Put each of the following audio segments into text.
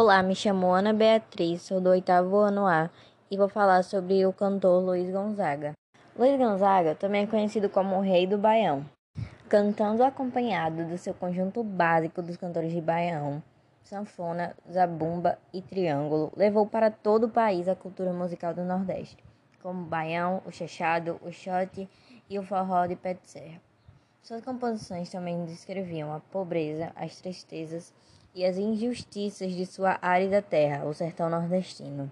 Olá, me chamo Ana Beatriz, sou do oitavo ano A e vou falar sobre o cantor Luiz Gonzaga. Luiz Gonzaga também é conhecido como o Rei do Baião, cantando acompanhado do seu conjunto básico dos cantores de baião, sanfona, zabumba e triângulo, levou para todo o país a cultura musical do Nordeste, como o baião, o chachado, o shot e o forró de pé de serra. Suas composições também descreviam a pobreza, as tristezas e as injustiças de sua árida terra, o sertão nordestino.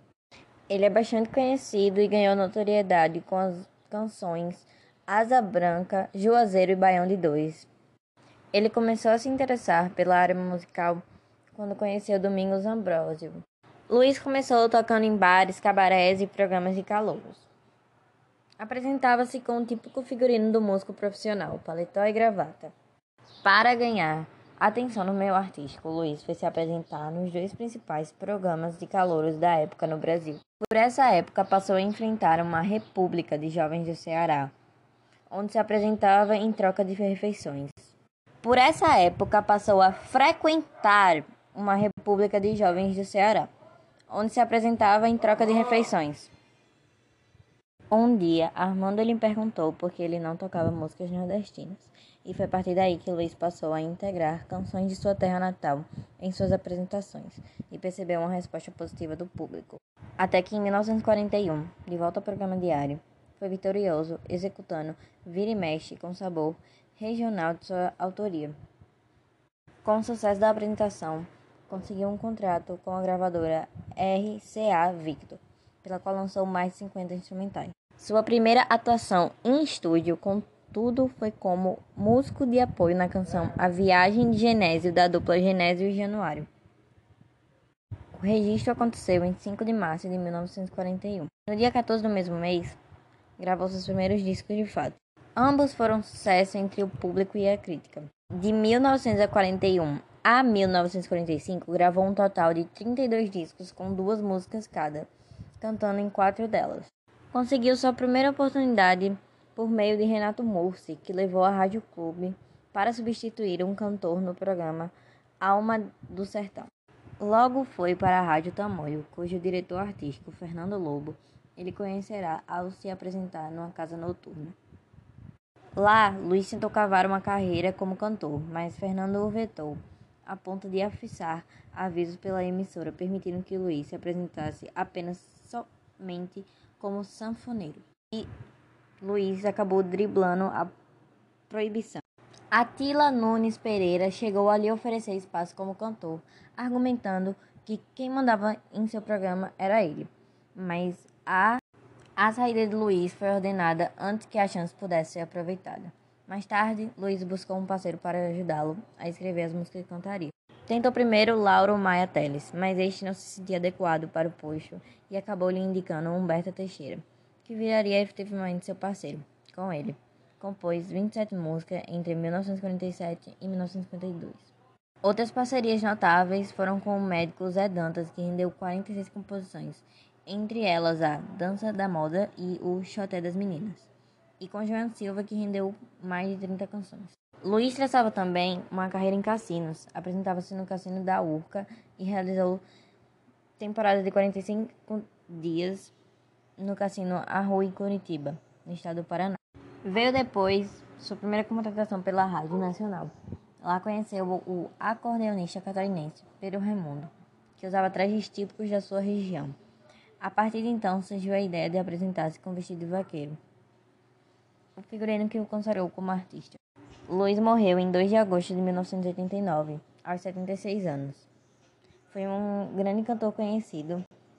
Ele é bastante conhecido e ganhou notoriedade com as canções Asa Branca, Juazeiro e Baião de Dois. Ele começou a se interessar pela área musical quando conheceu Domingos Ambrósio. Luiz começou tocando em bares, cabarés e programas de calouros. Apresentava-se com o típico figurino do músico profissional, paletó e gravata. Para ganhar Atenção no meio artístico, Luiz foi se apresentar nos dois principais programas de calouros da época no Brasil. Por essa época, passou a enfrentar uma república de jovens do Ceará, onde se apresentava em troca de refeições. Por essa época, passou a frequentar uma república de jovens do Ceará, onde se apresentava em troca de refeições. Um dia, Armando lhe perguntou por que ele não tocava músicas nordestinas, e foi a partir daí que Luiz passou a integrar canções de sua terra natal em suas apresentações, e percebeu uma resposta positiva do público. Até que em 1941, de volta ao programa diário, foi vitorioso, executando Vira e Mexe com sabor regional de sua autoria. Com o sucesso da apresentação, conseguiu um contrato com a gravadora RCA Victor, pela qual lançou mais de 50 instrumentais. Sua primeira atuação em estúdio, contudo, foi como músico de apoio na canção A Viagem de Genésio, da dupla Genésio e Januário. O registro aconteceu em 5 de março de 1941. No dia 14 do mesmo mês, gravou seus primeiros discos de fato. Ambos foram sucesso entre o público e a crítica. De 1941 a 1945, gravou um total de 32 discos com duas músicas cada cantando em quatro delas. Conseguiu sua primeira oportunidade por meio de Renato Mursi, que levou a Rádio Clube para substituir um cantor no programa Alma do Sertão. Logo foi para a Rádio Tamoio, cujo diretor artístico, Fernando Lobo, ele conhecerá ao se apresentar numa casa noturna. Lá, Luiz tentou cavar uma carreira como cantor, mas Fernando o vetou, a ponto de afixar avisos pela emissora, permitindo que Luiz se apresentasse apenas somente como sanfoneiro. E Luiz acabou driblando a proibição. Atila Nunes Pereira chegou a lhe oferecer espaço como cantor, argumentando que quem mandava em seu programa era ele. Mas a, a saída de Luiz foi ordenada antes que a chance pudesse ser aproveitada. Mais tarde, Luiz buscou um parceiro para ajudá-lo a escrever as músicas que cantaria. Tentou primeiro Lauro Maia Teles, mas este não se sentia adequado para o posto e acabou lhe indicando Humberto Teixeira, que viraria efetivamente seu parceiro. Com ele, compôs 27 músicas entre 1947 e 1952. Outras parcerias notáveis foram com o médico Zé Dantas, que rendeu 46 composições, entre elas a Dança da Moda e o Choté das Meninas, e com João Silva, que rendeu mais de 30 canções. Luiz traçava também uma carreira em cassinos. Apresentava-se no Cassino da Urca e realizou temporada de 45 dias no Cassino Arrui Curitiba, no estado do Paraná. Veio depois sua primeira contratação pela Rádio Nacional. Lá conheceu o acordeonista catarinense Pedro Raimundo, que usava trajes típicos da sua região. A partir de então surgiu a ideia de apresentar-se com vestido de vaqueiro, o figurino que o consagrou como artista. Luiz morreu em 2 de agosto de 1989, aos 76 anos. Foi um grande cantor conhecido